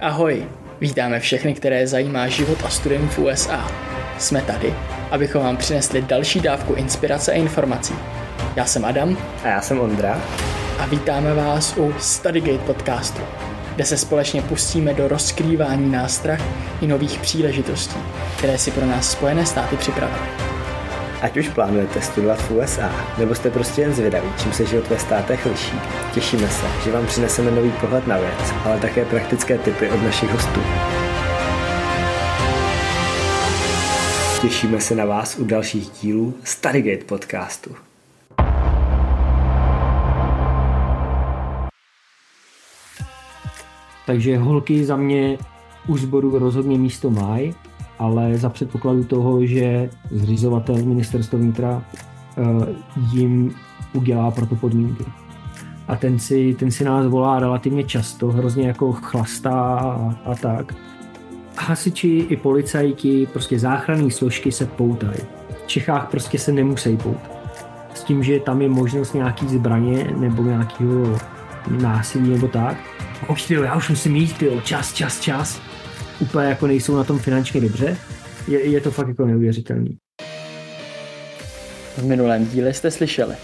Ahoj, vítáme všechny, které zajímá život a studium v USA. Jsme tady, abychom vám přinesli další dávku inspirace a informací. Já jsem Adam. A já jsem Ondra. A vítáme vás u Studygate podcastu, kde se společně pustíme do rozkrývání nástrah i nových příležitostí, které si pro nás Spojené státy připravily. Ať už plánujete studovat v USA, nebo jste prostě jen zvědaví, čím se život ve státech liší, těšíme se, že vám přineseme nový pohled na věc, ale také praktické tipy od našich hostů. Těšíme se na vás u dalších dílů Stargate podcastu. Takže holky za mě u sboru rozhodně místo mají ale za předpokladu toho, že zřizovatel ministerstva vnitra uh, jim udělá pro to podmínky. A ten si, ten si nás volá relativně často, hrozně jako chlastá a, a tak. Hasiči i policajti, prostě záchranné složky se poutají. V Čechách prostě se nemusí poutat. S tím, že tam je možnost nějaký zbraně nebo nějakého násilí nebo tak. Už tyjo, já už musím jít, čas, čas, čas úplně jako nejsou na tom finančně dobře, je, je to fakt jako neuvěřitelný. V minulém díle jste slyšeli.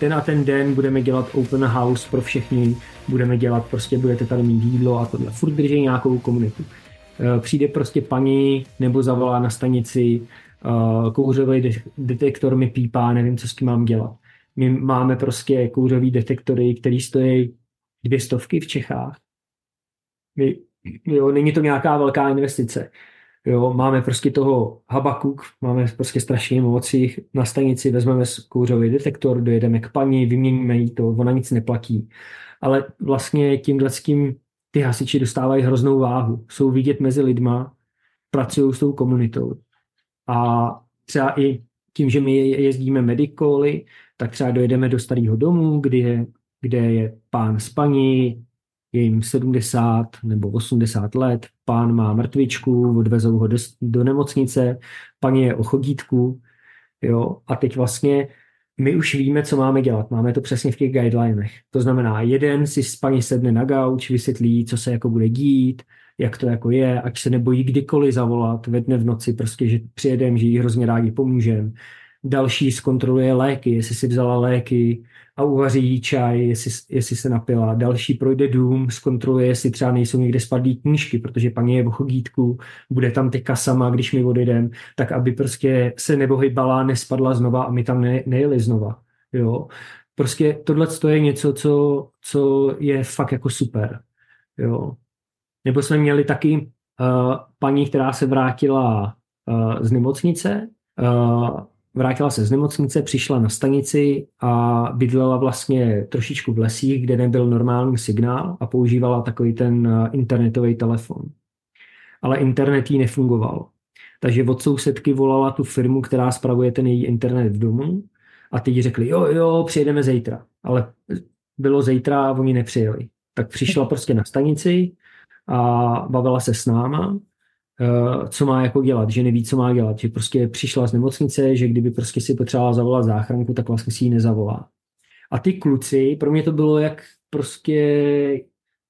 Ten a ten den budeme dělat open house pro všechny, budeme dělat, prostě budete tady mít jídlo a tohle. Furt drží nějakou komunitu. Eh, přijde prostě paní nebo zavolá na stanici, eh, kouřový detektor mi pípá, nevím, co s tím mám dělat. My máme prostě kouřový detektory, který stojí dvě stovky v Čechách. My Jo, není to nějaká velká investice. Jo, máme prostě toho Habakuk, máme prostě strašně moci na stanici, vezmeme kouřový detektor, dojedeme k paní, vyměníme jí to, ona nic neplatí. Ale vlastně tímhle s tím ty hasiči dostávají hroznou váhu. Jsou vidět mezi lidma, pracují s tou komunitou. A třeba i tím, že my jezdíme medikoly, tak třeba dojedeme do starého domu, kde je, kde je pán s paní, je jim 70 nebo 80 let, pán má mrtvičku, odvezou ho do, do nemocnice, paní je o chodítku, jo, a teď vlastně my už víme, co máme dělat. Máme to přesně v těch guidelinech. To znamená, jeden si s paní sedne na gauč, vysvětlí, co se jako bude dít, jak to jako je, ať se nebojí kdykoliv zavolat ve dne v noci, prostě, že přijedem, že jí hrozně rádi pomůžeme. Další zkontroluje léky, jestli si vzala léky, a uvaří čaj, jestli, jestli se napila. Další projde dům, zkontroluje, jestli třeba nejsou někde spadlý knížky, protože paní je v chodítku, bude tam teďka sama, když my odjedeme, tak aby prostě se nebohybala, nespadla znova a my tam ne, nejeli znova. Jo. Prostě tohle je něco, co, co je fakt jako super. Jo. Nebo jsme měli taky uh, paní, která se vrátila uh, z nemocnice, uh, vrátila se z nemocnice, přišla na stanici a bydlela vlastně trošičku v lesích, kde nebyl normální signál a používala takový ten eh, internetový telefon. Ale internet jí nefungoval. Takže od sousedky volala tu firmu, která spravuje ten její internet v domu a ty jí řekli, jo, jo, přijedeme zítra. Ale bylo zítra a oni nepřijeli. Tak přišla prostě na stanici a bavila se s náma co má jako dělat, že neví, co má dělat, že prostě přišla z nemocnice, že kdyby prostě si potřebovala zavolat záchranku, tak vlastně si ji nezavolá. A ty kluci, pro mě to bylo jak prostě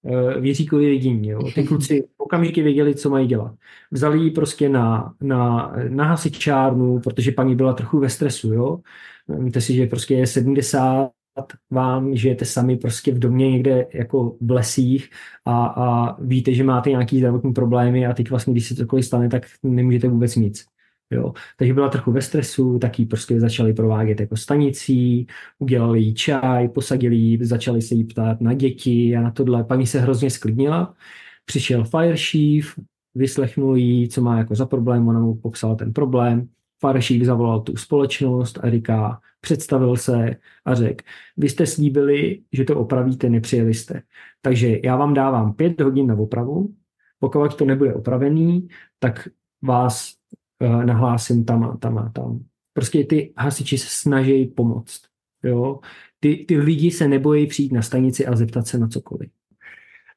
uh, věříkově vidění. Jo. Ty kluci okamžitě věděli, co mají dělat. Vzali ji prostě na, na, na hasičárnu, protože paní byla trochu ve stresu. Jo. Víte si, že prostě je 70 vám, žijete sami prostě v domě někde jako v lesích a, a víte, že máte nějaký zdravotní problémy a teď vlastně, když se cokoliv stane, tak nemůžete vůbec nic. Jo. Takže byla trochu ve stresu, taky prostě začali provádět jako stanicí, udělali jí čaj, posadili jí, začali se jí ptát na děti a na tohle. Paní se hrozně sklidnila, přišel fire chief, vyslechnul jí, co má jako za problém, ona mu popsala ten problém, Faršík zavolal tu společnost a říká, představil se a řekl, vy jste slíbili, že to opravíte, nepřijeli jste. Takže já vám dávám pět hodin na opravu, pokud to nebude opravený, tak vás uh, nahlásím tam a tam a tam. Prostě ty hasiči se snaží pomoct. Jo? Ty, ty lidi se nebojí přijít na stanici a zeptat se na cokoliv.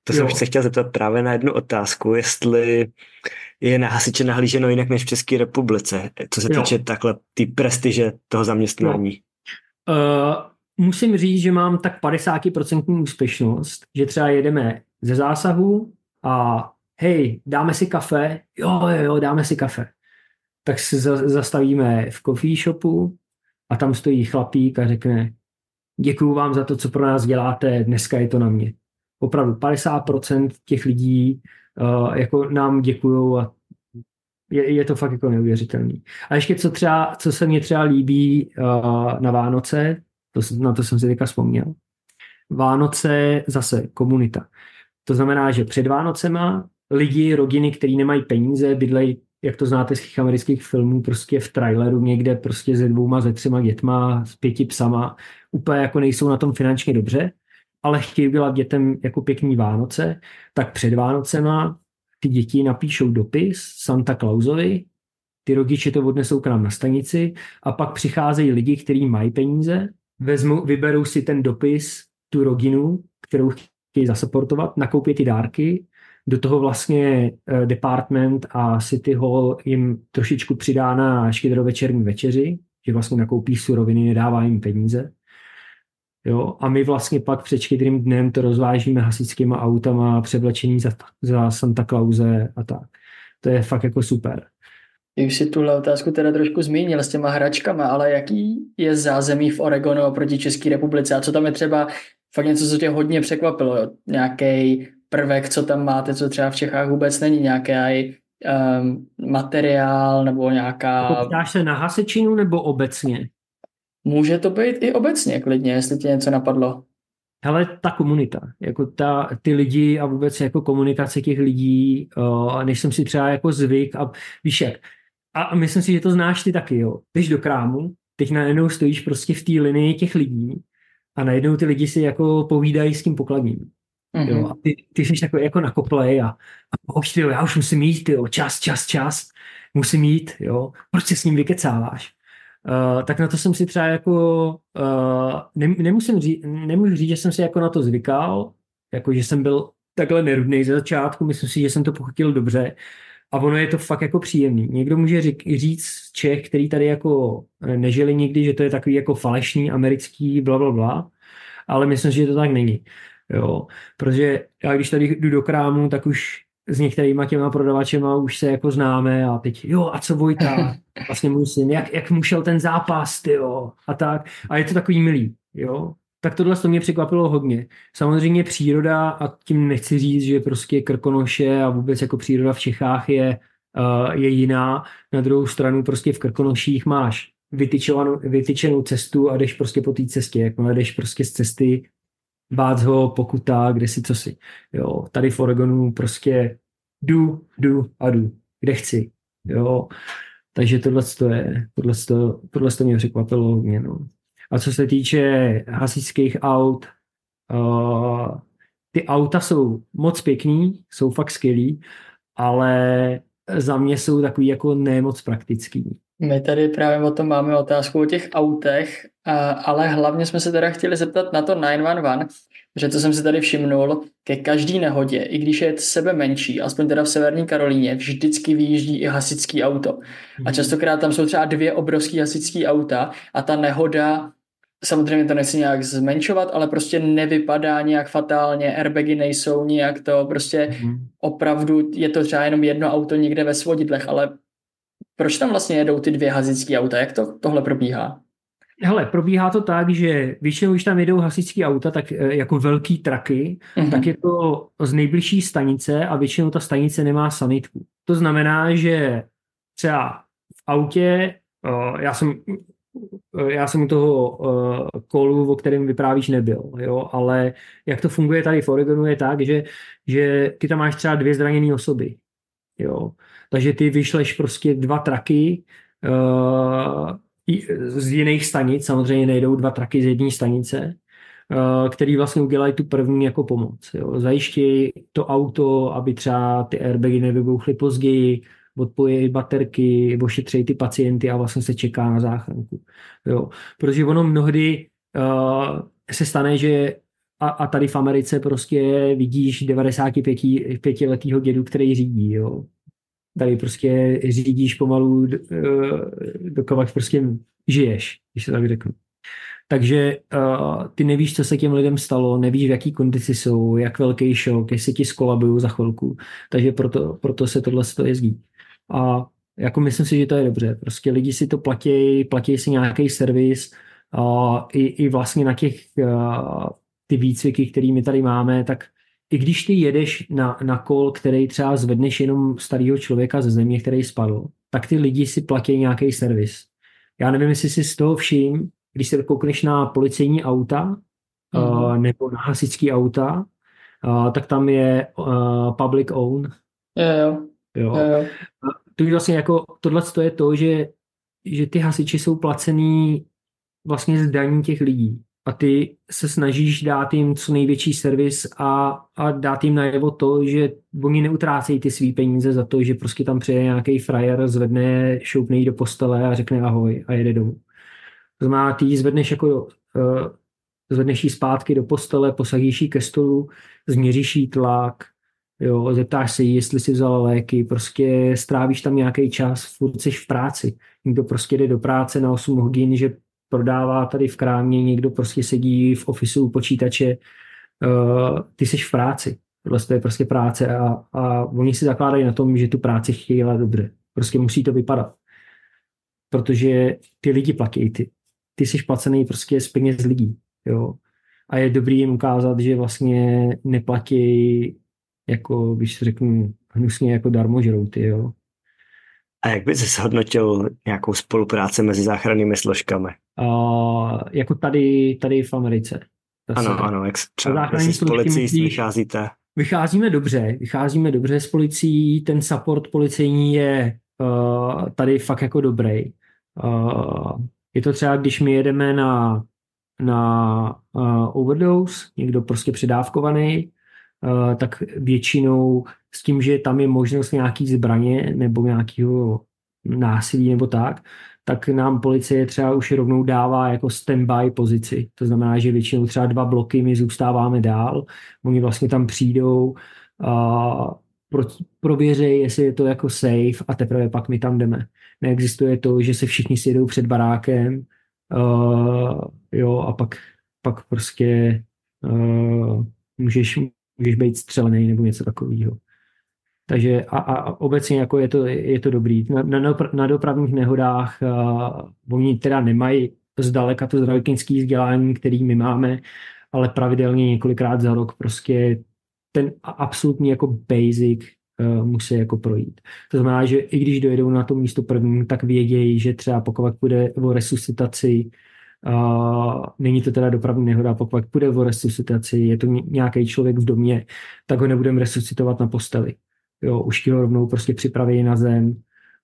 To jo. jsem se chtěl zeptat právě na jednu otázku, jestli je na hasiče nahlíženo jinak než v České republice, co se jo. týče takhle ty prestiže toho zaměstnání. Uh, musím říct, že mám tak 50% úspěšnost, že třeba jedeme ze zásahu a hej, dáme si kafe? Jo, jo, jo, dáme si kafe. Tak se zastavíme v coffee shopu a tam stojí chlapík a řekne, děkuju vám za to, co pro nás děláte, dneska je to na mě. Opravdu 50% těch lidí uh, jako nám děkují a je, je to fakt jako neuvěřitelný. A ještě co třeba, co se mně třeba líbí uh, na Vánoce, to, na to jsem si teďka vzpomněl. Vánoce zase komunita. To znamená, že před Vánocema lidi, rodiny, kteří nemají peníze, bydlejí, jak to znáte z těch amerických filmů, prostě v traileru někde prostě se dvouma, ze třema dětma, s pěti psama, úplně jako nejsou na tom finančně dobře, ale chtějí dělat dětem jako pěkný Vánoce, tak před Vánocema ty děti napíšou dopis Santa Clausovi, ty rodiče to odnesou k nám na stanici a pak přicházejí lidi, kteří mají peníze, vezmou, vyberou si ten dopis, tu rodinu, kterou chtějí zasaportovat, nakoupí ty dárky, do toho vlastně eh, department a City Hall jim trošičku přidá na štědrovečerní večeři, že vlastně nakoupí suroviny, nedává jim peníze. Jo, a my vlastně pak před štědrým dnem to rozvážíme hasičskýma autama, převlečení za, za Santa Clause a tak. To je fakt jako super. Ty už si tuhle otázku teda trošku zmínil s těma hračkama, ale jaký je zázemí v Oregonu oproti České republice a co tam je třeba fakt něco, co tě hodně překvapilo, nějaký prvek, co tam máte, co třeba v Čechách vůbec není, nějaký um, materiál nebo nějaká... Jako ptáš se na hasečinu nebo obecně? Může to být i obecně klidně, jestli ti něco napadlo. Ale ta komunita, jako ta, ty lidi a vůbec jako komunikace těch lidí, uh, než jsem si třeba jako zvyk a víš jak, a myslím si, že to znáš ty taky, jo. Jdeš do krámu, teď najednou stojíš prostě v té linii těch lidí a najednou ty lidi si jako povídají s tím pokladním. Mm-hmm. Jo, a ty, ty jsi takový jako na koplej a, a už, ty, já už musím jít, jo, čas, čas, čas, musím jít, jo, proč se s ním vykecáváš? Uh, tak na to jsem si třeba jako, uh, ne, nemusím říct, nemůžu říct, že jsem si jako na to zvykal, jako že jsem byl takhle nerudný ze začátku, myslím si, že jsem to pochytil dobře a ono je to fakt jako příjemný. Někdo může řík, říct Čech, který tady jako nežili nikdy, že to je takový jako falešný americký bla, bla, bla, ale myslím si, že to tak není. Jo, protože já když tady jdu do krámu, tak už s některýma těma prodavačema už se jako známe a teď jo a co Vojta, vlastně musím, jak, jak mu šel ten zápas, jo, a tak. A je to takový milý, jo. Tak tohle to mě překvapilo hodně. Samozřejmě příroda, a tím nechci říct, že prostě Krkonoše a vůbec jako příroda v Čechách je, uh, je jiná. Na druhou stranu prostě v Krkonoších máš vytyčenou, vytyčenou cestu a jdeš prostě po té cestě. Jakmile jdeš prostě z cesty bác ho, pokuta, kde si, co si. Jo, tady v Oregonu prostě jdu, jdu a jdu, kde chci. Jo, takže tohle to je, tohle to, tohle to mě překvapilo hodně, no. A co se týče hasičských aut, uh, ty auta jsou moc pěkný, jsou fakt skvělý, ale za mě jsou takový jako nemoc praktický. My tady právě o tom máme otázku o těch autech, ale hlavně jsme se teda chtěli zeptat na to 911, že to jsem si tady všimnul, ke každý nehodě, i když je sebe menší, aspoň teda v Severní Karolíně, vždycky vyjíždí i hasičský auto. A mhm. častokrát tam jsou třeba dvě obrovské hasičské auta a ta nehoda Samozřejmě to nechci nějak zmenšovat, ale prostě nevypadá nějak fatálně, airbagy nejsou nějak to, prostě mm. opravdu je to třeba jenom jedno auto někde ve svodidlech, ale proč tam vlastně jedou ty dvě hasičské auta? Jak to tohle probíhá? Hele, probíhá to tak, že většinou, když tam jedou hasičské auta, tak eh, jako velký traky, mm-hmm. tak je to z nejbližší stanice a většinou ta stanice nemá sanitku. To znamená, že třeba v autě, eh, já jsem eh, já jsem u toho kolu, o kterém vyprávíš, nebyl, jo, ale jak to funguje tady v Oregonu je tak, že, že ty tam máš třeba dvě zraněné osoby, jo, takže ty vyšleš prostě dva traky uh, z jiných stanic, samozřejmě nejdou dva traky z jedné stanice, uh, který vlastně udělají tu první jako pomoc. Jo. Zajištějí to auto, aby třeba ty airbagy nevybouchly později, odpojí baterky, ošetřejí ty pacienty a vlastně se čeká na záchranku. Jo. Protože ono mnohdy uh, se stane, že a, a tady v Americe prostě vidíš 95 letého dědu, který řídí. Jo tady prostě řídíš pomalu, dokud prostě žiješ, když se tak řeknu. Takže uh, ty nevíš, co se těm lidem stalo, nevíš, v jaký kondici jsou, jak velký šok, jestli ti skolabují za chvilku. Takže proto, proto se tohle to jezdí. A jako myslím si, že to je dobře. Prostě lidi si to platí, platí si nějaký servis, uh, i, i vlastně na těch uh, ty výcviky, které my tady máme, tak i když ty jedeš na, na kol, který třeba zvedneš jenom starého člověka ze země, který spadl, tak ty lidi si platí nějaký servis. Já nevím, jestli si z toho vším, když se koukneš na policejní auta mm-hmm. uh, nebo na hasičský auta, uh, tak tam je uh, public own. Jo, jo. jo. jo, jo. To je vlastně jako, tohle je to, že, že ty hasiči jsou placený vlastně z daní těch lidí a ty se snažíš dát jim co největší servis a, a dát jim najevo to, že oni neutrácejí ty svý peníze za to, že prostě tam přijde nějaký frajer, zvedne, šoupne do postele a řekne ahoj a jede domů. To znamená, ty ji zvedneš jako uh, zvedneš jí zpátky do postele, posadíš jí ke stolu, změříš jí tlak, jo, zeptáš se jí, jestli si vzala léky, prostě strávíš tam nějaký čas, furt jsi v práci. Někdo prostě jde do práce na 8 hodin, že prodává tady v krámě, někdo prostě sedí v ofisu u počítače, uh, ty jsi v práci. Tohle je prostě práce a, a oni si zakládají na tom, že tu práci chtějí dělat dobře. Prostě musí to vypadat. Protože ty lidi platí, ty, ty jsi placený prostě z peněz lidí. Jo? A je dobrý jim ukázat, že vlastně neplatí jako, když řeknu hnusně, jako darmožrouty, jo. A jak bys zhodnotil nějakou spolupráci mezi záchrannými složkami? Uh, jako tady, tady v Americe. Zase. Ano, ano, jak třeba s policií myslí, vycházíte? Vycházíme dobře, vycházíme dobře s policií, ten support policejní je uh, tady fakt jako dobrý. Uh, je to třeba, když my jedeme na, na uh, overdose, někdo prostě předávkovaný, uh, tak většinou s tím, že tam je možnost nějaký zbraně nebo nějakého násilí nebo tak, tak nám policie třeba už rovnou dává jako standby pozici. To znamená, že většinou třeba dva bloky my zůstáváme dál, oni vlastně tam přijdou a pro, prověří, jestli je to jako safe a teprve pak my tam jdeme. Neexistuje to, že se všichni sjedou před barákem uh, jo, a pak, pak prostě uh, můžeš, můžeš být střelený nebo něco takového. Takže a, a obecně jako je to, je to dobrý. Na, na, na dopravních nehodách uh, oni teda nemají zdaleka to zdravotnické vzdělání, který my máme, ale pravidelně několikrát za rok prostě ten absolutní jako basic uh, musí jako projít. To znamená, že i když dojedou na to místo první, tak vědějí, že třeba pokud půjde o resuscitaci, Uh, není to teda dopravní nehoda, pokud půjde o resuscitaci, je to nějaký člověk v domě, tak ho nebudeme resuscitovat na posteli jo, už ti ho rovnou prostě připraví na zem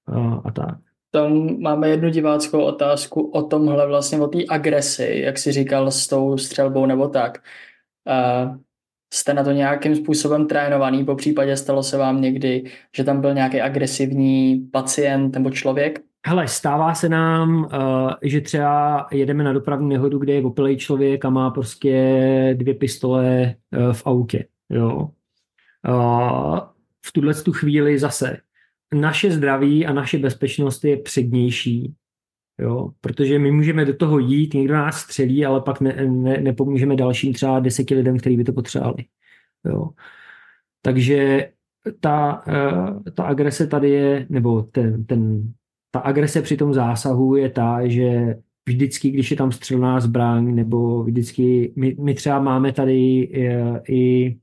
a, a tak. Tam máme jednu diváckou otázku o tomhle vlastně, o té agresi, jak jsi říkal s tou střelbou nebo tak. Uh, jste na to nějakým způsobem trénovaný, po případě stalo se vám někdy, že tam byl nějaký agresivní pacient nebo člověk? Hele, stává se nám, uh, že třeba jedeme na dopravní nehodu, kde je opilej člověk a má prostě dvě pistole uh, v autě. Jo. Uh, v tuhle tu chvíli zase naše zdraví a naše bezpečnost je přednější, jo? protože my můžeme do toho jít, někdo nás střelí, ale pak ne, ne, nepomůžeme dalším třeba deseti lidem, kteří by to potřebovali. Jo? Takže ta, eh, ta agrese tady je, nebo ten, ten, ta agrese při tom zásahu je ta, že vždycky, když je tam střelná zbraň, nebo vždycky, my, my třeba máme tady i, eh, i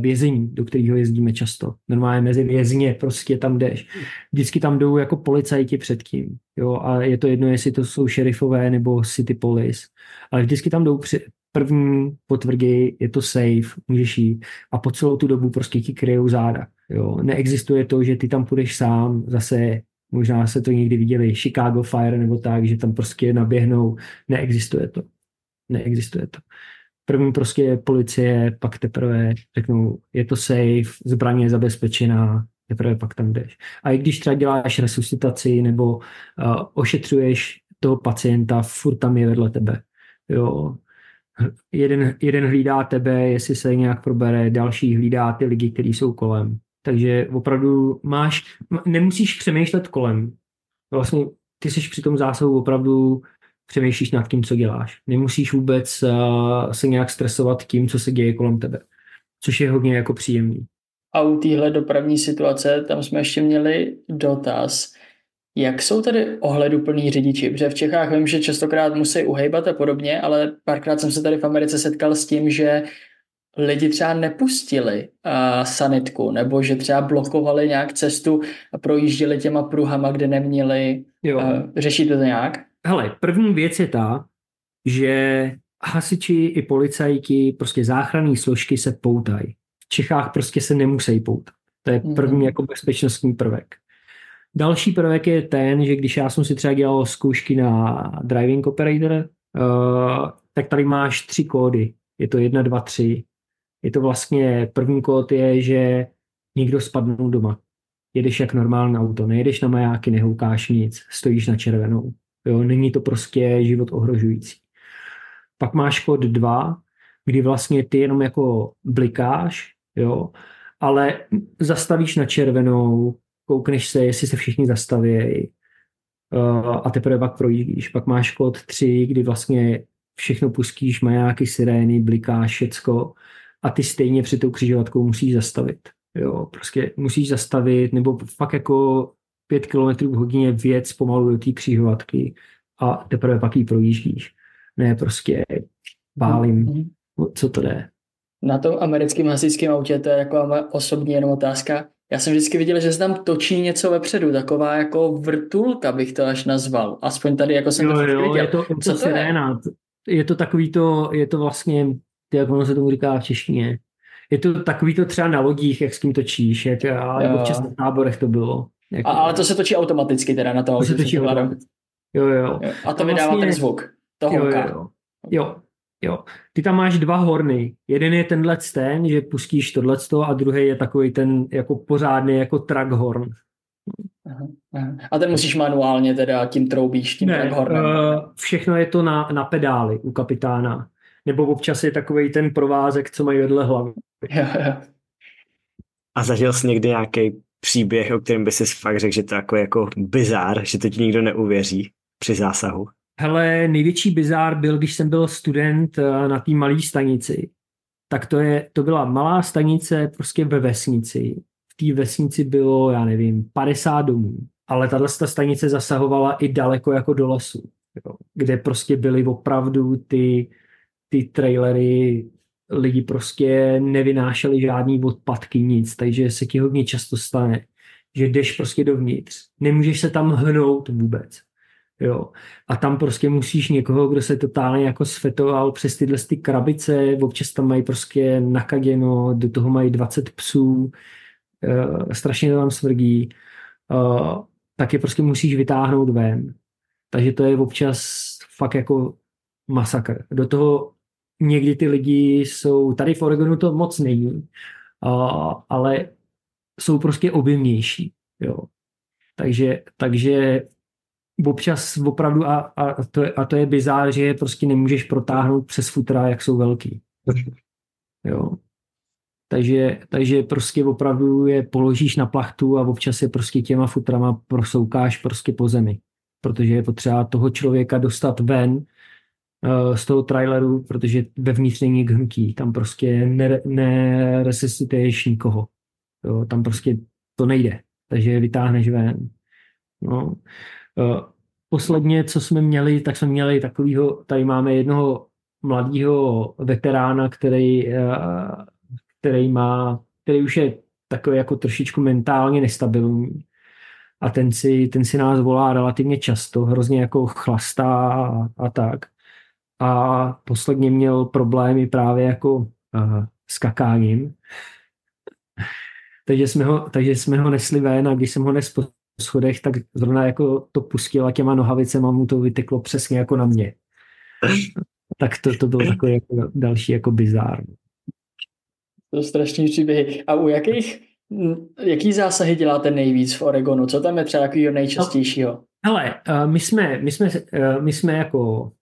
vězení, do kterého jezdíme často. Normálně mezi vězně prostě tam jdeš. Vždycky tam jdou jako policajti předtím. Jo, a je to jedno, jestli to jsou šerifové nebo city police. Ale vždycky tam jdou při, první potvrdí, je to safe, můžeš jít. A po celou tu dobu prostě ti kryjou záda. Jo. Neexistuje to, že ty tam půjdeš sám, zase možná se to někdy viděli, Chicago Fire nebo tak, že tam prostě naběhnou. Neexistuje to. Neexistuje to. První prostě je policie, pak teprve řeknou, je to safe, zbraně je zabezpečená, teprve pak tam jdeš. A i když třeba děláš resuscitaci nebo uh, ošetřuješ toho pacienta, furt tam je vedle tebe. Jo. Jeden, jeden hlídá tebe, jestli se nějak probere, další hlídá ty lidi, kteří jsou kolem. Takže opravdu máš, nemusíš přemýšlet kolem. Vlastně ty jsi při tom zásahu opravdu přemýšlíš nad tím, co děláš. Nemusíš vůbec uh, se nějak stresovat tím, co se děje kolem tebe, což je hodně jako příjemný. A u téhle dopravní situace, tam jsme ještě měli dotaz, jak jsou tady ohleduplní řidiči? Protože v Čechách vím, že častokrát musí uhejbat a podobně, ale párkrát jsem se tady v Americe setkal s tím, že lidi třeba nepustili uh, sanitku, nebo že třeba blokovali nějak cestu a projížděli těma pruhama, kde neměli. Jo. Uh, řešíte to nějak? Hele, první věc je ta, že hasiči i policajti, prostě záchranné složky se poutají. V Čechách prostě se nemusí poutat. To je první mm-hmm. jako bezpečnostní prvek. Další prvek je ten, že když já jsem si třeba dělal zkoušky na driving operator, uh, tak tady máš tři kódy. Je to jedna, dva, tři. Je to vlastně, první kód je, že někdo spadnul doma. Jedeš jak normální auto, nejedeš na majáky, nehoukáš nic, stojíš na červenou. Jo, není to prostě život ohrožující. Pak máš kód 2, kdy vlastně ty jenom jako blikáš, jo, ale zastavíš na červenou, koukneš se, jestli se všichni zastaví uh, a teprve pak projíždíš. Pak máš kód 3, kdy vlastně všechno pustíš, majáky, sirény, blikáš, všecko a ty stejně před tou křižovatkou musíš zastavit. Jo, prostě musíš zastavit, nebo fakt jako pět km v hodině věc pomalu do té křižovatky a teprve pak ji projíždíš. Ne prostě bálím, mm-hmm. co to jde. Na tom americkém hasičském autě to je jako osobní jenom otázka. Já jsem vždycky viděl, že se tam točí něco vepředu, taková jako vrtulka bych to až nazval. Aspoň tady jako jsem jo, to jo, viděl. Je to, Co to siréna. je? Je to takový to, je to vlastně, jak ono se tomu říká v češtině. Je to takový to třeba na lodích, jak s tím točíš, jak, a jo. občas na táborech to bylo. Jako, a, ale to se točí automaticky teda na to, to se točí automaticky. Jo, jo. jo. A to vydává vlastně, ten zvuk. To jo, jo, jo. jo, jo. Ty tam máš dva horny. Jeden je tenhle ten, že pustíš tohleto a druhý je takový ten jako pořádný jako track horn. Aha, aha. A ten musíš manuálně teda tím troubíš, tím ne, hornem. Uh, všechno je to na, na pedály u kapitána. Nebo občas je takový ten provázek, co mají vedle hlavy. Jo, jo. A zažil jsi někdy nějaký příběh, o kterém by si fakt řekl, že to je jako, jako bizár, že to ti nikdo neuvěří při zásahu? Hele, největší bizár byl, když jsem byl student eh, na té malé stanici. Tak to, je, to byla malá stanice prostě ve vesnici. V té vesnici bylo, já nevím, 50 domů. Ale tahle stanice zasahovala i daleko jako do lesu. Jo, kde prostě byly opravdu ty, ty trailery lidi prostě nevynášeli žádný odpadky, nic, takže se ti hodně často stane, že jdeš prostě dovnitř, nemůžeš se tam hnout vůbec. Jo. A tam prostě musíš někoho, kdo se totálně jako sfetoval přes tyhle ty krabice, občas tam mají prostě nakaděno, do toho mají 20 psů, uh, strašně to tam smrdí, uh, tak je prostě musíš vytáhnout ven. Takže to je občas fakt jako masakr. Do toho někdy ty lidi jsou, tady v Oregonu to moc není, uh, ale jsou prostě objemnější. Jo. Takže, takže občas opravdu, a, a, to, je, a to je bizár, že je prostě nemůžeš protáhnout přes futra, jak jsou velký. Jo. Takže, takže prostě opravdu je položíš na plachtu a občas je prostě těma futrama prosoukáš prostě po zemi. Protože je potřeba toho člověka dostat ven z toho traileru, protože vevnitř není hnutí, tam prostě neresuscituješ nikoho. Jo, tam prostě to nejde, takže vytáhneš ven. No. Eh, posledně, co jsme měli, tak jsme měli takovýho, tady máme jednoho mladého veterána, který, eh, který má, který už je takový jako trošičku mentálně nestabilní. A ten si, ten si nás volá relativně často, hrozně jako chlastá a, a tak a posledně měl problémy právě jako uh, s kakáním. takže, jsme ho, takže jsme ho nesli ven a když jsem ho nes po schodech, tak zrovna jako to pustil a těma nohavicema mu to vyteklo přesně jako na mě. tak to, to bylo takový jako další jako bizár. To strašný příběhy. A u jakých, jaký zásahy děláte nejvíc v Oregonu? Co tam je třeba takového nejčastějšího? Hele, my jsme, my jsme, my jsme jako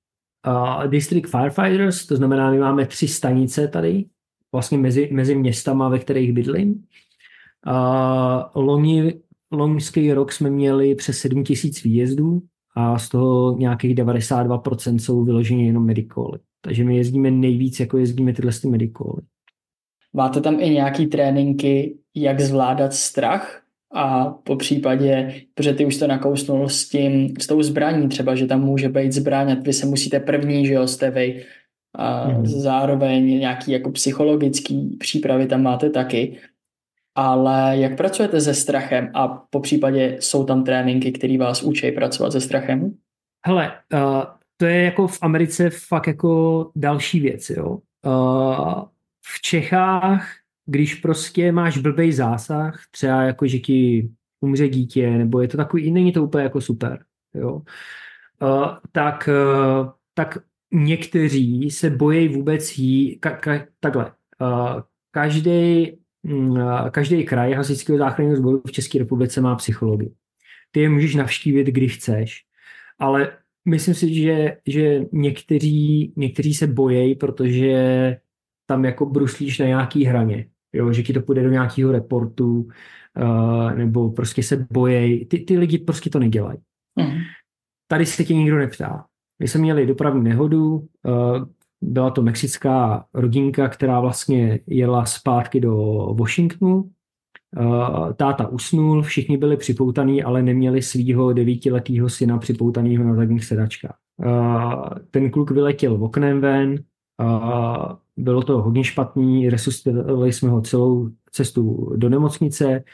uh, District Firefighters, to znamená, my máme tři stanice tady, vlastně mezi, mezi městama, ve kterých bydlím. Uh, loni, loňský rok jsme měli přes 7 tisíc výjezdů a z toho nějakých 92% jsou vyloženě jenom medikoly. Takže my jezdíme nejvíc, jako jezdíme tyhle ty medikoly. Máte tam i nějaký tréninky, jak zvládat strach? A po případě, protože ty už to nakousnul s tím, s tou zbraní třeba, že tam může být zbraň a vy se musíte první, že jo, jste vy. A mm. zároveň nějaký jako psychologický přípravy tam máte taky. Ale jak pracujete se strachem a po případě jsou tam tréninky, které vás učí pracovat se strachem? Hele, uh, to je jako v Americe fakt jako další věc, jo. Uh, v Čechách, když prostě máš blbej zásah, třeba jako, že ti umře dítě, nebo je to takový, není to úplně jako super, jo. Uh, tak, uh, tak někteří se bojí vůbec jí, ka, ka, takhle, uh, každý Mm, každý kraj hasičského záchranného sboru v České republice má psychologii. Ty je můžeš navštívit, když chceš, ale myslím si, že, že někteří, někteří se bojejí, protože tam jako bruslíš na nějaký hraně, jo, že ti to půjde do nějakého reportu, uh, nebo prostě se bojejí. Ty, ty lidi prostě to nedělají. Mm. Tady se tě nikdo neptá. My jsme měli dopravní nehodu, uh, byla to mexická rodinka, která vlastně jela zpátky do Washingtonu. Eh, táta usnul, všichni byli připoutaní, ale neměli svýho devítiletého syna připoutaného na zadních sedačkách. Ten kluk vyletěl oknem ven, eh, bylo to hodně špatný, resuscitovali jsme ho celou cestu do nemocnice,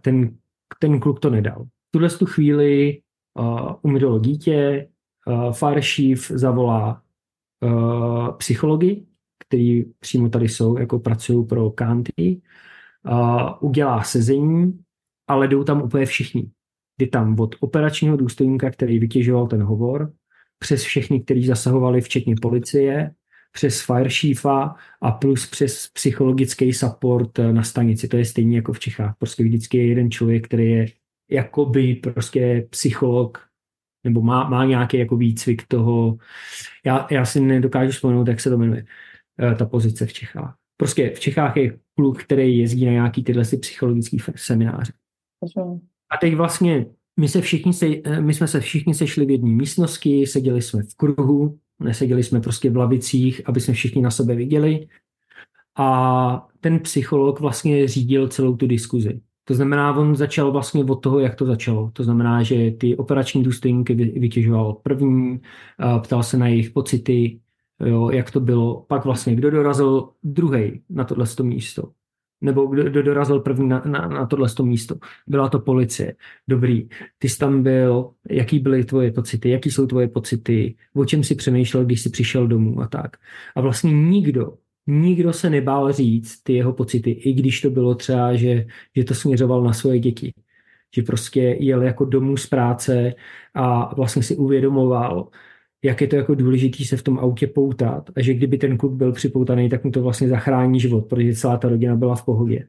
ten, ten kluk to nedal. V tuhle tu chvíli umřelo dítě, chief zavolá uh, psychologi, který přímo tady jsou, jako pracují pro County, uh, udělá sezení, ale jdou tam úplně všichni. Jde tam od operačního důstojníka, který vytěžoval ten hovor, přes všechny, kteří zasahovali, včetně policie, přes fire chiefa a plus přes psychologický support na stanici. To je stejně jako v Čechách. Prostě vždycky je jeden člověk, který je jakoby prostě psycholog nebo má, má nějaký jako výcvik toho, já, já si nedokážu vzpomenout, jak se to jmenuje, eh, ta pozice v Čechách. Prostě v Čechách je kluk, který jezdí na nějaký tyhle psychologické semináře. A teď vlastně my, se všichni se, eh, my jsme se všichni sešli v jedné místnosti, seděli jsme v kruhu, neseděli jsme prostě v lavicích, aby jsme všichni na sebe viděli. A ten psycholog vlastně řídil celou tu diskuzi. To znamená, on začal vlastně od toho, jak to začalo. To znamená, že ty operační důstojníky vytěžoval první, ptal se na jejich pocity, jo, jak to bylo. Pak vlastně, kdo dorazil druhý na tohle místo. Nebo kdo, kdo dorazil první na, na, na tohle místo. Byla to policie. Dobrý. Ty jsi tam byl, jaký byly tvoje pocity, jaký jsou tvoje pocity, o čem si přemýšlel, když jsi přišel domů a tak. A vlastně nikdo nikdo se nebál říct ty jeho pocity, i když to bylo třeba, že, že to směřoval na svoje děti. Že prostě jel jako domů z práce a vlastně si uvědomoval, jak je to jako důležitý se v tom autě poutat a že kdyby ten kluk byl připoutaný, tak mu to vlastně zachrání život, protože celá ta rodina byla v pohodě.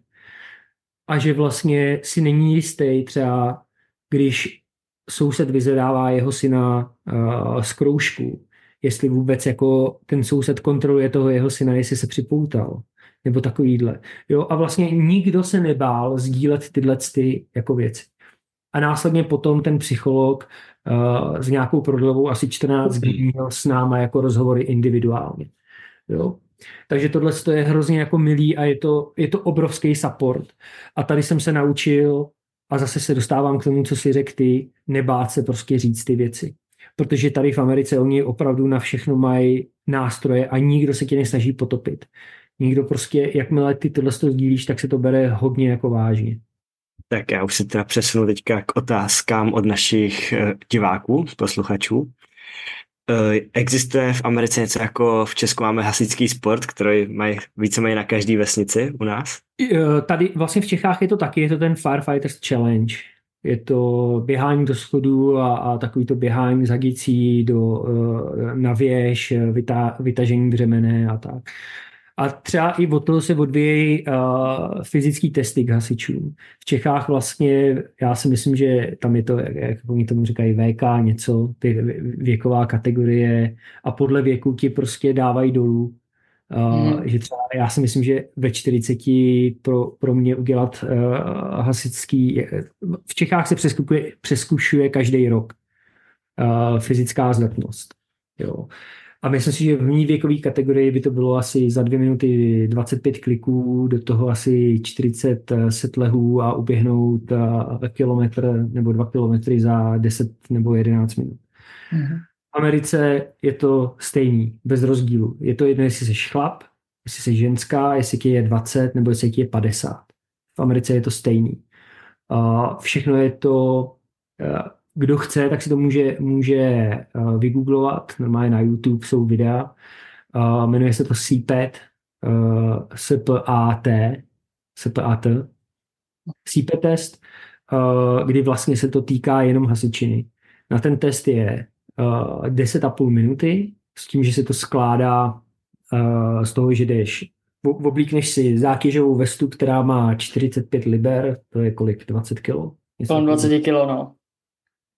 A že vlastně si není jistý třeba, když soused vyzvedává jeho syna uh, z kroužku, jestli vůbec jako ten soused kontroluje toho jeho syna, jestli se připoutal, nebo takovýhle. Jo, a vlastně nikdo se nebál sdílet tyhle ty jako věci. A následně potom ten psycholog uh, s nějakou prodlevou asi 14 dní měl s náma jako rozhovory individuálně. Jo. Takže tohle je hrozně jako milý a je to, je to obrovský support. A tady jsem se naučil, a zase se dostávám k tomu, co si řekl ty, nebát se prostě říct ty věci protože tady v Americe oni opravdu na všechno mají nástroje a nikdo se tě nesnaží potopit. Nikdo prostě, jakmile ty tohle to sdílíš, tak se to bere hodně jako vážně. Tak já už se teda přesunu teďka k otázkám od našich eh, diváků, posluchačů. Eh, existuje v Americe něco jako v Česku máme hasičský sport, který mají víceméně na každé vesnici u nás? Eh, tady vlastně v Čechách je to taky, je to ten Firefighters Challenge je to běhání do schodu a, a takový to běhání z hadicí do, na věž, vyta, vytažení břemene a tak. A třeba i od toho se odvíjejí uh, fyzický testy k hasičům. V Čechách vlastně, já si myslím, že tam je to, jak, jak oni tomu říkají, VK něco, ty věková kategorie a podle věku ti prostě dávají dolů Uh, že třeba já si myslím, že ve 40 pro, pro mě udělat uh, hasičský, v Čechách se přeskušuje, přeskušuje každý rok. uh, fyzická zdatnost. Jo. A myslím si, že v mý věkové kategorii by to bylo asi za dvě minuty 25 kliků, do toho asi 40 setlehů a uběhnout kilometr nebo dva kilometry za 10 nebo 11 minut. Mm-hmm. V Americe je to stejný, bez rozdílu. Je to jedno, jestli jsi chlap, jestli jsi ženská, jestli ti je 20 nebo jestli ti je 50. V Americe je to stejný. Všechno je to kdo chce, tak si to může, může uh, vygooglovat. Normálně na YouTube jsou videa. Uh, jmenuje se to CPAT, uh, S-P-A-T, S-P-A-T, CPAT test, uh, kdy vlastně se to týká jenom hasičiny. Na ten test je uh, 10,5 minuty, s tím, že se to skládá uh, z toho, že jdeš oblíkneš si zátěžovou vestu, která má 45 liber, to je kolik, 20 kilo? Kolem 20 kilo, no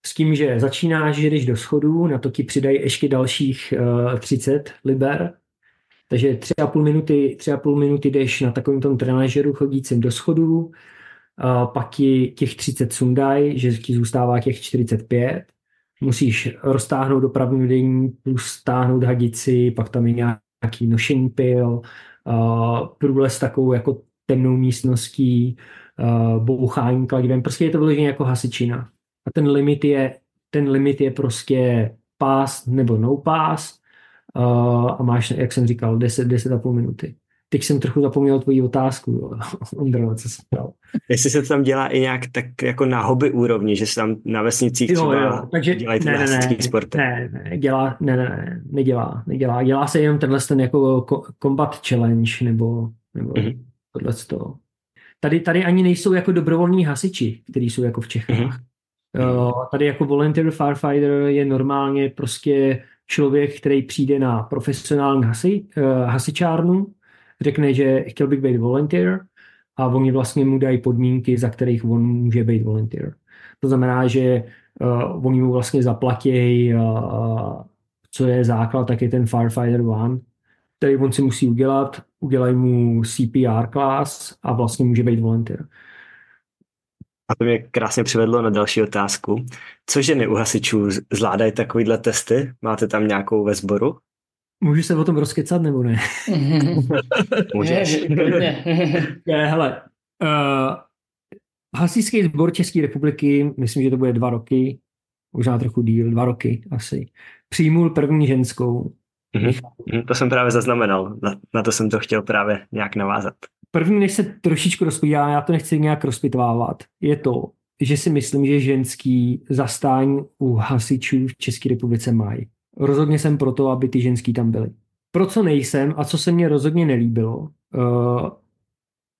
s tím, že začínáš, že jdeš do schodu, na to ti přidají ještě dalších uh, 30 liber, takže tři a půl minuty, tři a půl minuty jdeš na takovém tom trenažeru chodícím do schodu, uh, pak ti těch 30 sundaj, že ti zůstává těch 45, musíš roztáhnout dopravní vedení plus stáhnout hadici, pak tam je nějaký nošení pil, uh, průles takovou jako temnou místností, bouchání kladivem, prostě je to vyloženě jako hasičina a ten limit je, ten limit je prostě pás nebo no pás uh, a máš, jak jsem říkal, 10, 10 a půl minuty. Teď jsem trochu zapomněl tvoji otázku, Ondro, co jsi ptal. Jestli se to tam dělá i nějak tak jako na hobby úrovni, že se tam na vesnicích jo, třeba jo, takže dělají ty ne, ne, ne, sporty. Ne, ne, dělá, ne, ne, ne, nedělá, nedělá. Dělá se jenom tenhle ten jako combat challenge nebo, nebo mm-hmm. tohle to. Tady, tady ani nejsou jako dobrovolní hasiči, kteří jsou jako v Čechách. Mm-hmm. Uh, tady jako volunteer firefighter je normálně prostě člověk, který přijde na profesionální hasi, uh, hasičárnu, řekne, že chtěl bych být volunteer a oni vlastně mu dají podmínky, za kterých on může být volunteer. To znamená, že uh, oni mu vlastně zaplatí, uh, co je základ, tak je ten Firefighter One, který on si musí udělat, udělají mu CPR class a vlastně může být volunteer. A to mě krásně přivedlo na další otázku. Co ženy u hasičů zvládají takovýhle testy? Máte tam nějakou ve sboru? Můžu se o tom rozkecat nebo ne? Můžeš. je, hele, uh, hasičský sbor České republiky, myslím, že to bude dva roky, možná trochu díl, dva roky asi, přijmul první ženskou. Mm-hmm. To jsem právě zaznamenal, na, na to jsem to chtěl právě nějak navázat. První, než se trošičku rozpídá, já to nechci nějak rozpitvávat, je to, že si myslím, že ženský zastání u hasičů v České republice mají. Rozhodně jsem proto, aby ty ženský tam byly. Pro co nejsem a co se mně rozhodně nelíbilo, uh,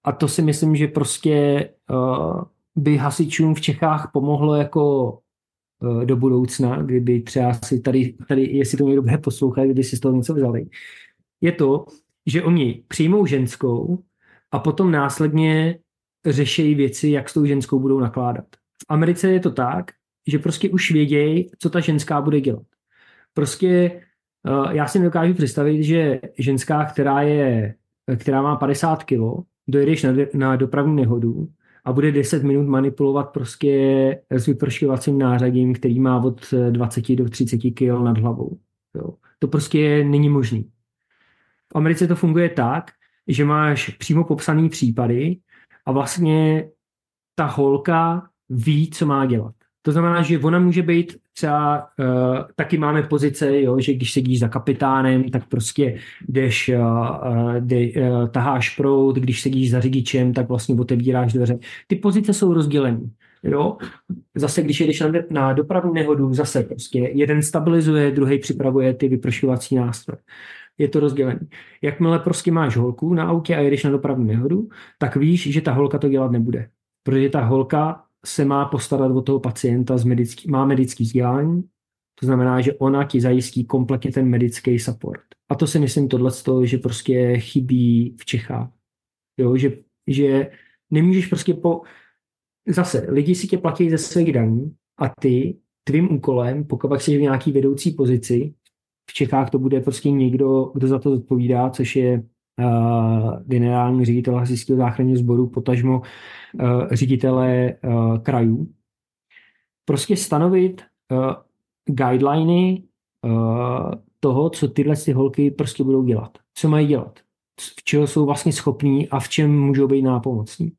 a to si myslím, že prostě uh, by hasičům v Čechách pomohlo jako uh, do budoucna, kdyby třeba si tady, tady jestli to někdo bude poslouchat, kdyby si z toho něco vzali, je to, že oni přijmou ženskou, a potom následně řešejí věci, jak s tou ženskou budou nakládat. V Americe je to tak, že prostě už vědějí, co ta ženská bude dělat. Prostě eh, já si nedokážu představit, že ženská, která, je, která má 50 kg, dojedeš na, na dopravní nehodu a bude 10 minut manipulovat prostě s vypršovacím nářadím, který má od 20 do 30 kg nad hlavou. Jo. To prostě není možný. V Americe to funguje tak, že máš přímo popsaný případy a vlastně ta holka ví, co má dělat. To znamená, že ona může být třeba, uh, taky máme pozice, jo, že když sedíš za kapitánem, tak prostě jdeš, uh, de, uh, taháš prout, když sedíš za řidičem, tak vlastně otevíráš dveře. Ty pozice jsou rozdělené. Jo? Zase, když jedeš na, na dopravní nehodu, zase prostě jeden stabilizuje, druhý připravuje ty vypršovací nástroje je to rozdělené. Jakmile prostě máš holku na autě a jedeš na dopravní nehodu, tak víš, že ta holka to dělat nebude. Protože ta holka se má postarat o toho pacienta, z medický, má medický vzdělání, to znamená, že ona ti zajistí kompletně ten medický support. A to si myslím tohle z toho, že prostě chybí v Čechách. Jo, že, že nemůžeš prostě po... Zase, lidi si tě platí ze svých daní a ty tvým úkolem, pokud jsi v nějaký vedoucí pozici, v Čechách to bude prostě někdo, kdo za to zodpovídá, což je uh, generální ředitel hasičského záchranného sboru, potažmo uh, ředitele uh, krajů. Prostě stanovit, guideliny toho, co tyhle ty holky prostě budou dělat. Co mají dělat. V čeho jsou vlastně schopní a v čem můžou být nápomocní.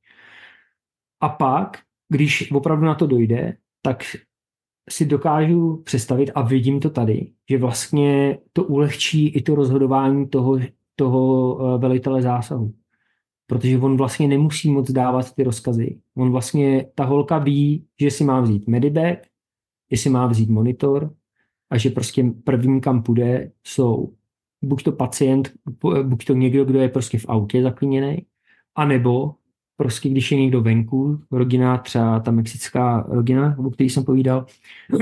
A pak, když opravdu na to dojde, tak si dokážu představit a vidím to tady, že vlastně to ulehčí i to rozhodování toho, toho eh, velitele zásahu. Protože on vlastně nemusí moc dávat ty rozkazy. On vlastně, ta holka ví, že si má vzít medibag, že si má vzít monitor a že prostě první, kam půjde, jsou buď to pacient, buď to někdo, kdo je prostě v autě zaklíněný, anebo prostě když je někdo venku, rodina, třeba ta mexická rodina, o který jsem povídal,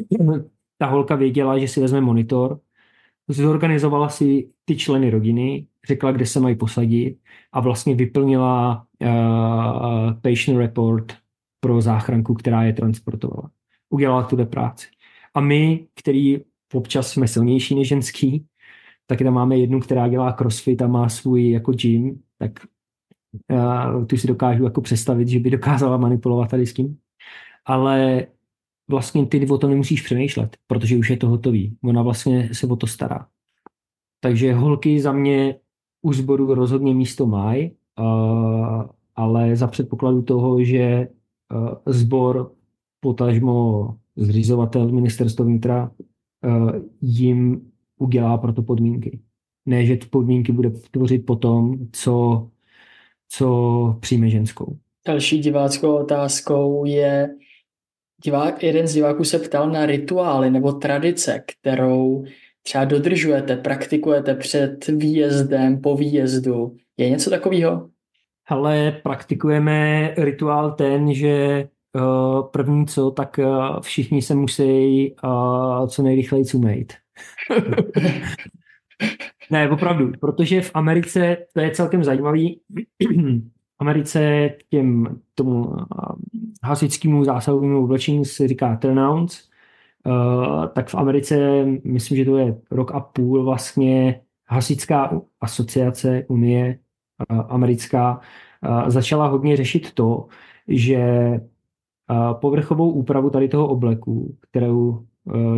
ta holka věděla, že si vezme monitor, zorganizovala si ty členy rodiny, řekla, kde se mají posadit a vlastně vyplnila uh, patient report pro záchranku, která je transportovala. Udělala tuhle práci. A my, který občas jsme silnější než ženský, tak tam máme jednu, která dělá crossfit a má svůj jako gym, tak uh, tu si dokážu jako představit, že by dokázala manipulovat tady s tím. Ale vlastně ty o to nemusíš přemýšlet, protože už je to hotový. Ona vlastně se o to stará. Takže holky za mě u sboru rozhodně místo mají, uh, ale za předpokladu toho, že uh, potažmo zřizovatel ministerstva vnitra uh, jim udělá pro to podmínky. Ne, že ty podmínky bude tvořit potom, co, co přijme ženskou. Další diváckou otázkou je, divák, jeden z diváků se ptal na rituály nebo tradice, kterou třeba dodržujete, praktikujete před výjezdem, po výjezdu. Je něco takového? Ale praktikujeme rituál ten, že uh, první co, tak uh, všichni se musí uh, co nejrychleji umýt. ne, opravdu, protože v Americe, to je celkem zajímavý, v Americe těm tomu hasičskému zásahovému oblečení se říká turnouts, uh, tak v Americe, myslím, že to je rok a půl vlastně hasičská asociace Unie uh, americká uh, začala hodně řešit to, že povrchovou úpravu tady toho obleku, kterou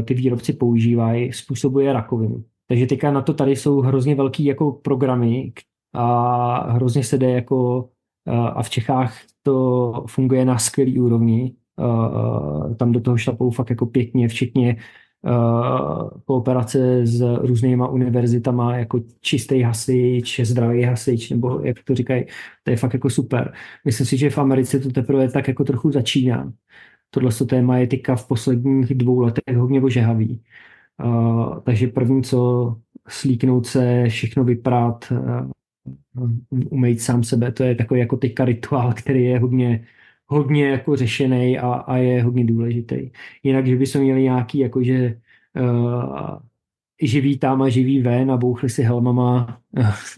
ty výrobci používají, způsobuje rakovinu. Takže teďka na to tady jsou hrozně velký jako programy a hrozně se jde jako a v Čechách to funguje na skvělý úrovni. Tam do toho šlapou fakt jako pěkně, včetně kooperace s různýma univerzitama jako čistý hasič, zdravý hasič, nebo jak to říkají, to je fakt jako super. Myslím si, že v Americe to teprve tak jako trochu začíná. Tohle téma je teďka v posledních dvou letech hodně ožehavý. Uh, takže první, co slíknout se, všechno vyprát, uh, umýt sám sebe, to je takový jako teďka rituál, který je hodně, hodně jako řešený a, a je hodně důležitý. Jinak, že bychom měli nějaký jakože uh, živý tam a živý ven a bouchli si helmama,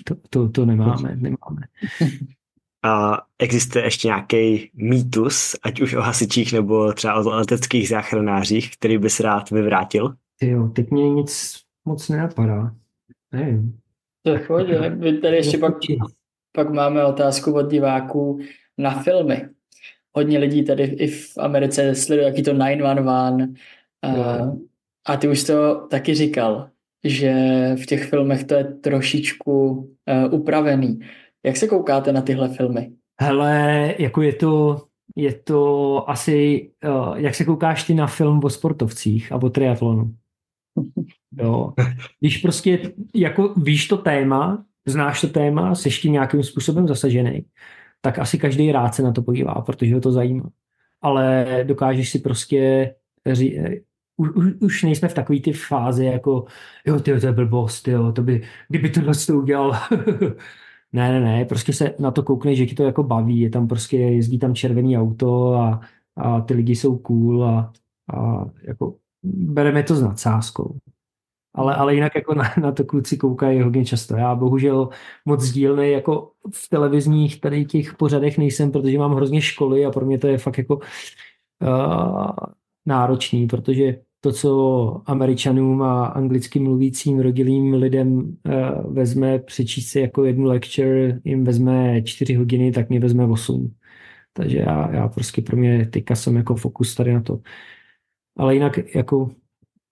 to, to, to nemáme, nemáme. A existuje ještě nějaký mýtus, ať už o hasičích nebo třeba o leteckých záchranářích, který bys rád vyvrátil? Jo, teď mě nic moc nenapadá. Nevím. To je chodě. My tady ještě pak, pak máme otázku od diváků na filmy. Hodně lidí tady i v Americe sleduje jaký to 911 a, a ty už to taky říkal, že v těch filmech to je trošičku uh, upravený. Jak se koukáte na tyhle filmy? Hele, jako je to, je to asi, uh, jak se koukáš ty na film o sportovcích a o triatlonu? Jo. Když prostě jako víš to téma, znáš to téma, jsi tím nějakým způsobem zasažený, tak asi každý rád se na to podívá, protože ho to zajímá. Ale dokážeš si prostě ří, už, už, už nejsme v takové ty fázi jako jo, ty to je blbost, jo, to by, kdyby tohle to udělal. ne, ne, ne, prostě se na to koukneš, že ti to jako baví, je tam prostě, jezdí tam červený auto a, a ty lidi jsou cool a, a jako bereme to s nadsázkou. Ale, ale jinak jako na, na to kluci koukají hodně často. Já bohužel moc sdílný jako v televizních tady těch pořadech nejsem, protože mám hrozně školy a pro mě to je fakt jako uh, náročný, protože to, co američanům a anglicky mluvícím rodilým lidem uh, vezme přečíst si jako jednu lecture, jim vezme čtyři hodiny, tak mě vezme osm. Takže já, já prostě pro mě teďka jsem jako fokus tady na to. Ale jinak jako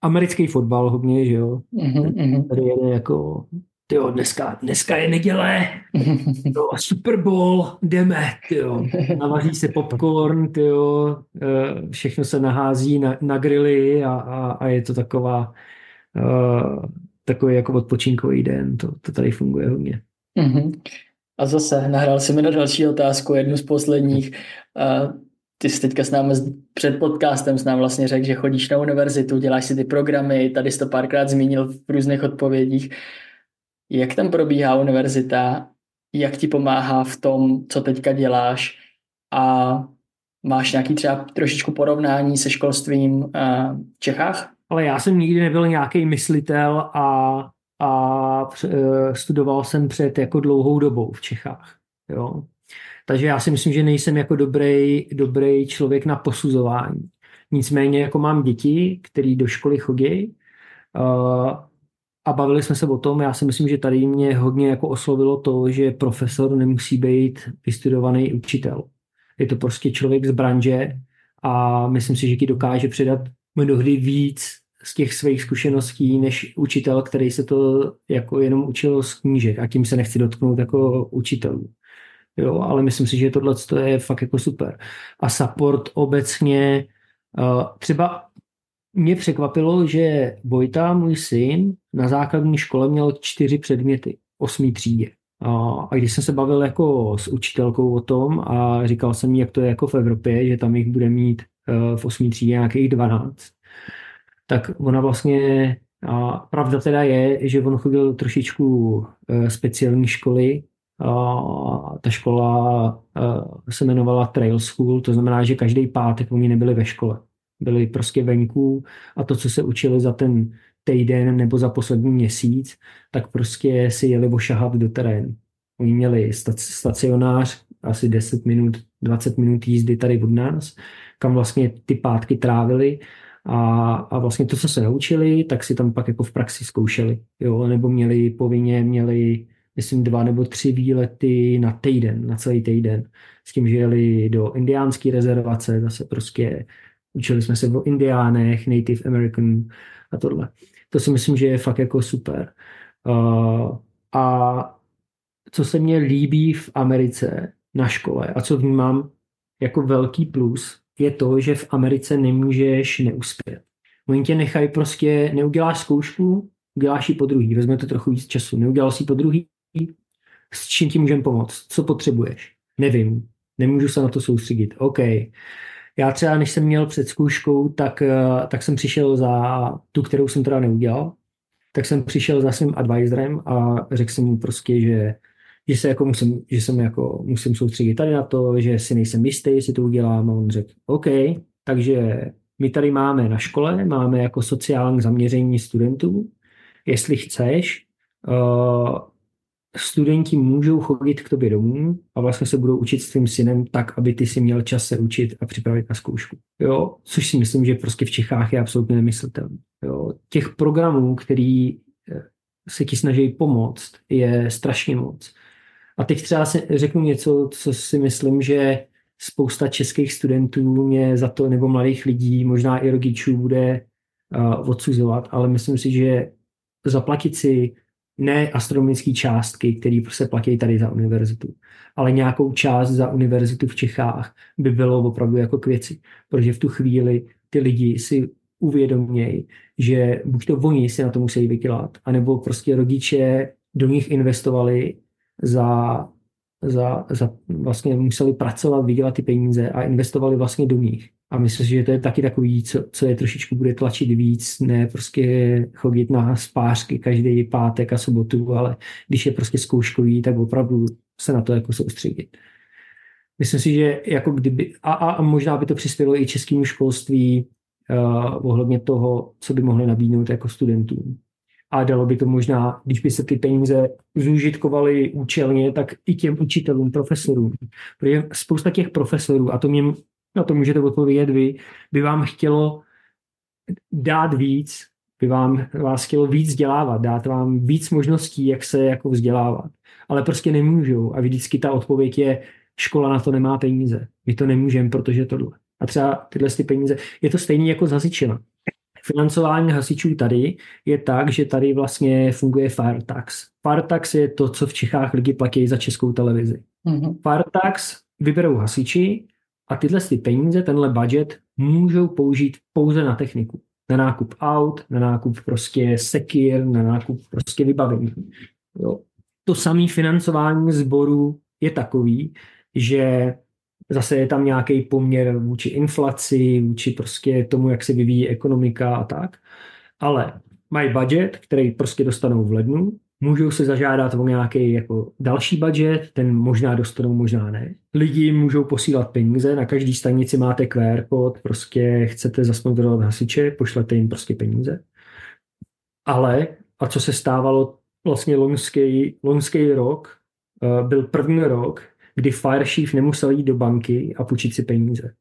americký fotbal hodně, že jo. Mm-hmm. Tady jede jako, tyjo, dneska, dneska je neděle, jo, Super Bowl, jdeme, tyjo. Navaří se popcorn, tyjo, eh, všechno se nahází na, na grily a, a, a je to taková uh, takový jako odpočinkový den, to, to tady funguje hodně. Mm-hmm. A zase nahrál si mi na další otázku, jednu z posledních. Uh, ty jsi teďka s námi před podcastem s nám vlastně řekl, že chodíš na univerzitu, děláš si ty programy, tady jsi to párkrát zmínil v různých odpovědích. Jak tam probíhá univerzita? Jak ti pomáhá v tom, co teďka děláš? A máš nějaký třeba trošičku porovnání se školstvím v Čechách? Ale já jsem nikdy nebyl nějaký myslitel a, a e, studoval jsem před jako dlouhou dobou v Čechách. Jo? Takže já si myslím, že nejsem jako dobrý, dobrý člověk na posuzování. Nicméně jako mám děti, které do školy chodí uh, a bavili jsme se o tom, já si myslím, že tady mě hodně jako oslovilo to, že profesor nemusí být vystudovaný učitel. Je to prostě člověk z branže a myslím si, že ti dokáže předat mnohdy víc z těch svých zkušeností než učitel, který se to jako jenom učil z knížek a tím se nechci dotknout jako učitelů. Jo, ale myslím si, že tohle je fakt jako super. A support obecně, uh, třeba mě překvapilo, že Vojta, můj syn, na základní škole měl čtyři předměty, osmý třídě. A když jsem se bavil jako s učitelkou o tom a říkal jsem jí, jak to je jako v Evropě, že tam jich bude mít uh, v osmý třídě nějakých 12, tak ona vlastně, a pravda teda je, že on chodil trošičku uh, speciální školy, ta škola se jmenovala Trail School, to znamená, že každý pátek oni nebyli ve škole. Byli prostě venku a to, co se učili za ten týden nebo za poslední měsíc, tak prostě si jeli ošahat do terénu. Oni měli stacionář, asi 10 minut, 20 minut jízdy tady od nás, kam vlastně ty pátky trávili a, a vlastně to, co se naučili, tak si tam pak jako v praxi zkoušeli. Jo? Nebo měli povinně, měli myslím, dva nebo tři výlety na týden, na celý týden. S tím, že jeli do indiánské rezervace, zase prostě učili jsme se o indiánech, Native American a tohle. To si myslím, že je fakt jako super. Uh, a co se mně líbí v Americe na škole a co vnímám jako velký plus, je to, že v Americe nemůžeš neuspět. Oni tě nechají prostě, neuděláš zkoušku, uděláš ji po druhý, vezme to trochu víc času, neudělal si po druhý, s čím ti můžeme pomoct, co potřebuješ. Nevím, nemůžu se na to soustředit. OK. Já třeba, než jsem měl před zkouškou, tak, eh, tak jsem přišel za tu, kterou jsem teda neudělal, tak jsem přišel za svým advisorem a řekl jsem mu prostě, že, že se jako musím, že jsem jako musím soustředit tady na to, že si nejsem jistý, jestli to udělám a on řekl, OK, takže my tady máme na škole, máme jako sociální zaměření studentů, jestli chceš, uh, studenti můžou chodit k tobě domů a vlastně se budou učit s tvým synem tak, aby ty si měl čas se učit a připravit na zkoušku. Jo? Což si myslím, že prostě v Čechách je absolutně nemyslitelné. Jo? Těch programů, který eh, se ti snaží pomoct, je strašně moc. A teď třeba si řeknu něco, co si myslím, že spousta českých studentů mě za to, nebo mladých lidí, možná i rodičů, bude uh, odsuzovat, ale myslím si, že zaplatit si ne astronomické částky, které se platí tady za univerzitu, ale nějakou část za univerzitu v Čechách by bylo opravdu jako k věci. Protože v tu chvíli ty lidi si uvědomějí, že buď to oni si na to musí vydělat, anebo prostě rodiče do nich investovali za, za, za vlastně museli pracovat, vydělat ty peníze a investovali vlastně do nich. A myslím si, že to je taky takový, co, co je trošičku bude tlačit víc, ne prostě chodit na spářky každý pátek a sobotu, ale když je prostě zkouškový, tak opravdu se na to jako soustředit. Myslím si, že jako kdyby, a, a, možná by to přispělo i českému školství uh, ohledně toho, co by mohli nabídnout jako studentům. A dalo by to možná, když by se ty peníze zúžitkovaly účelně, tak i těm učitelům, profesorům. Protože spousta těch profesorů, a to mě na to můžete odpovědět vy, by vám chtělo dát víc, by vám vás chtělo víc vzdělávat, dát vám víc možností, jak se jako vzdělávat. Ale prostě nemůžou. A vždycky ta odpověď je, škola na to nemá peníze. My to nemůžeme, protože tohle. A třeba tyhle ty peníze, je to stejné jako hasičina. Financování hasičů tady je tak, že tady vlastně funguje fire tax. Fire tax je to, co v Čechách lidi platí za českou televizi. Mm-hmm. Fire tax vyberou hasiči a tyhle ty peníze, tenhle budget můžou použít pouze na techniku. Na nákup aut, na nákup prostě sekir, na nákup prostě vybavení. Jo. To samé financování sboru je takový, že zase je tam nějaký poměr vůči inflaci, vůči prostě tomu, jak se vyvíjí ekonomika a tak. Ale mají budget, který prostě dostanou v lednu, můžou se zažádat o nějaký jako další budget, ten možná dostanou, možná ne. Lidi můžou posílat peníze, na každý stanici máte QR kód, prostě chcete zasponzorovat hasiče, pošlete jim prostě peníze. Ale, a co se stávalo vlastně loňský, rok, uh, byl první rok, kdy Fire Chief nemusel jít do banky a půjčit si peníze.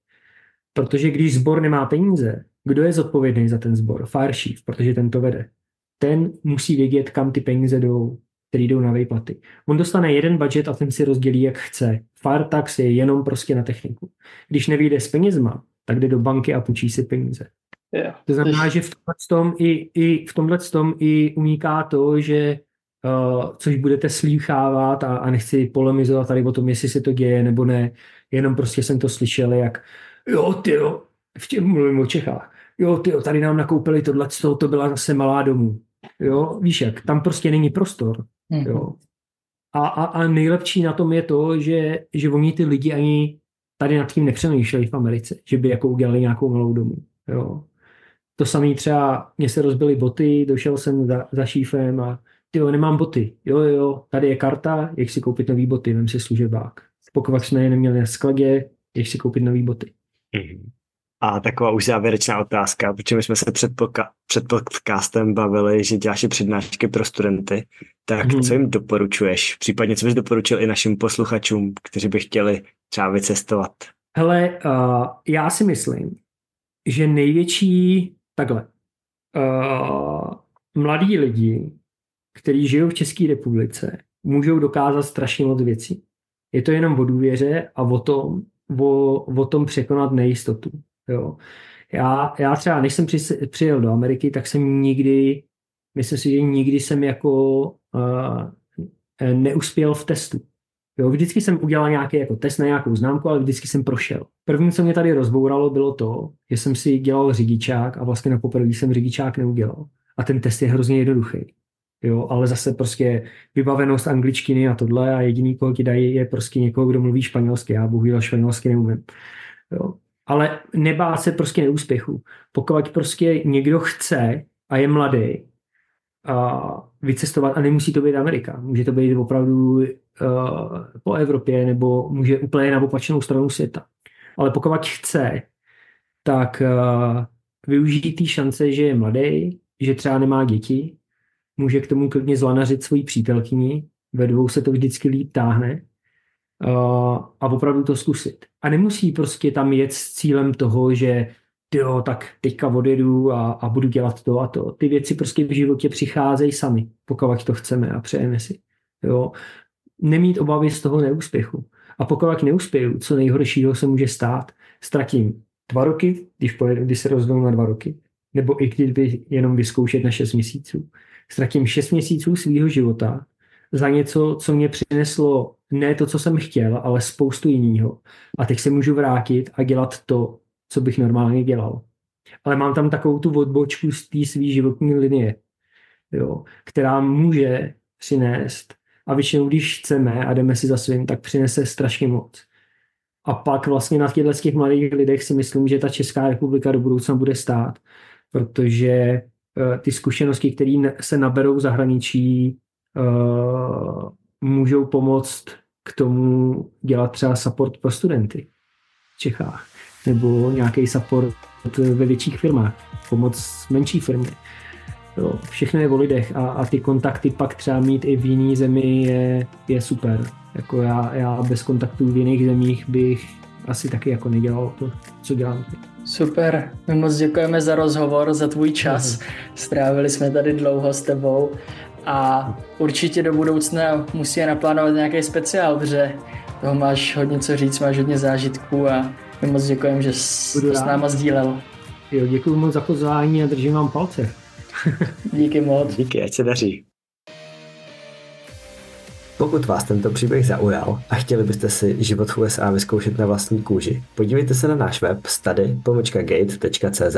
Protože když sbor nemá peníze, kdo je zodpovědný za ten sbor? Fire Chief, protože ten to vede. Ten musí vědět, kam ty peníze jdou, které jdou na výplaty. On dostane jeden budget a ten si rozdělí, jak chce. Fire tax je jenom prostě na techniku. Když nevyjde s penězma, tak jde do banky a půjčí si peníze. Yeah. To znamená, že v tomhle tom i, i, v tomhle tom i uniká to, že uh, což budete slýchávat a, a nechci polemizovat tady o tom, jestli se to děje nebo ne, jenom prostě jsem to slyšel, jak jo, ty jo, v těm mluvím o Čechách, jo, ty jo, tady nám nakoupili tohle, to byla zase malá domů, jo, víš jak, tam prostě není prostor, mm-hmm. jo. A, a, a nejlepší na tom je to, že, že oni ty lidi ani tady nad tím nepřemýšleli v Americe, že by jako udělali nějakou malou domu, jo. To samé třeba, mě se rozbily boty, došel jsem za, za šífem a ty jo, nemám boty. Jo, jo, tady je karta, jak si koupit nový boty, vem si služebák. Pokud jsme je neměli na skladě, jak si koupit nový boty. Mm-hmm. A taková už závěrečná otázka, protože my jsme se před, poka- před podcastem bavili, že děláš i přednášky pro studenty, tak hmm. co jim doporučuješ? Případně co bys doporučil i našim posluchačům, kteří by chtěli třeba vycestovat? Hele, uh, já si myslím, že největší, takhle, uh, mladí lidi který žijou v České republice, můžou dokázat strašně moc věcí. Je to jenom o důvěře a o tom, o, o tom překonat nejistotu. Jo. Já, já třeba, než jsem při, přijel do Ameriky, tak jsem nikdy, myslím si, že nikdy jsem jako uh, neuspěl v testu. Jo, vždycky jsem udělal nějaký jako test na nějakou známku, ale vždycky jsem prošel. První, co mě tady rozbouralo, bylo to, že jsem si dělal řidičák a vlastně na poprvé jsem řidičák neudělal. A ten test je hrozně jednoduchý jo, ale zase prostě vybavenost angličtiny a tohle a jediný, koho ti dají, je prostě někoho, kdo mluví španělsky. Já bohužel španělsky neumím. Jo. Ale nebát se prostě neúspěchu. Pokud prostě někdo chce a je mladý a vycestovat, a nemusí to být Amerika, může to být opravdu uh, po Evropě nebo může úplně na opačnou stranu světa. Ale pokud chce, tak uh, využít té šance, že je mladý, že třeba nemá děti, může k tomu klidně zlanařit svoji přítelkyni, ve dvou se to vždycky líp táhne a opravdu to zkusit. A nemusí prostě tam jet s cílem toho, že jo, tak teďka odjedu a, a budu dělat to a to. Ty věci prostě v životě přicházejí sami, pokud to chceme a přejeme si. Jo. Nemít obavy z toho neúspěchu. A pokud neuspěju, co nejhoršího se může stát, ztratím dva roky, když, pojedu, když se rozdou na dva roky, nebo i kdyby jenom vyzkoušet na šest měsíců ztratím 6 měsíců svého života za něco, co mě přineslo ne to, co jsem chtěl, ale spoustu jiného. A teď se můžu vrátit a dělat to, co bych normálně dělal. Ale mám tam takovou tu odbočku z té své životní linie, jo, která může přinést a většinou, když chceme a jdeme si za svým, tak přinese strašně moc. A pak vlastně na těchto těch mladých lidech si myslím, že ta Česká republika do budoucna bude stát, protože Eh, ty zkušenosti, které se naberou v zahraničí, eh, můžou pomoct k tomu dělat třeba support pro studenty v Čechách nebo nějaký support ve větších firmách, pomoc menší firmy. Jo, všechno je o lidech a, a ty kontakty pak třeba mít i v jiný zemi je, je super. Jako já, já bez kontaktů v jiných zemích bych asi taky jako nedělal to, co dělám teď. Super, my moc děkujeme za rozhovor, za tvůj čas. Strávili jsme tady dlouho s tebou a určitě do budoucna musí naplánovat nějaký speciál, protože toho máš hodně co říct, máš hodně zážitků a my moc děkujeme, že jsi to s náma sdílel. Jo, děkuji moc za pozvání a držím vám palce. Díky moc. Díky, ať se daří. Pokud vás tento příběh zaujal a chtěli byste si život v USA vyzkoušet na vlastní kůži, podívejte se na náš web study.gate.cz.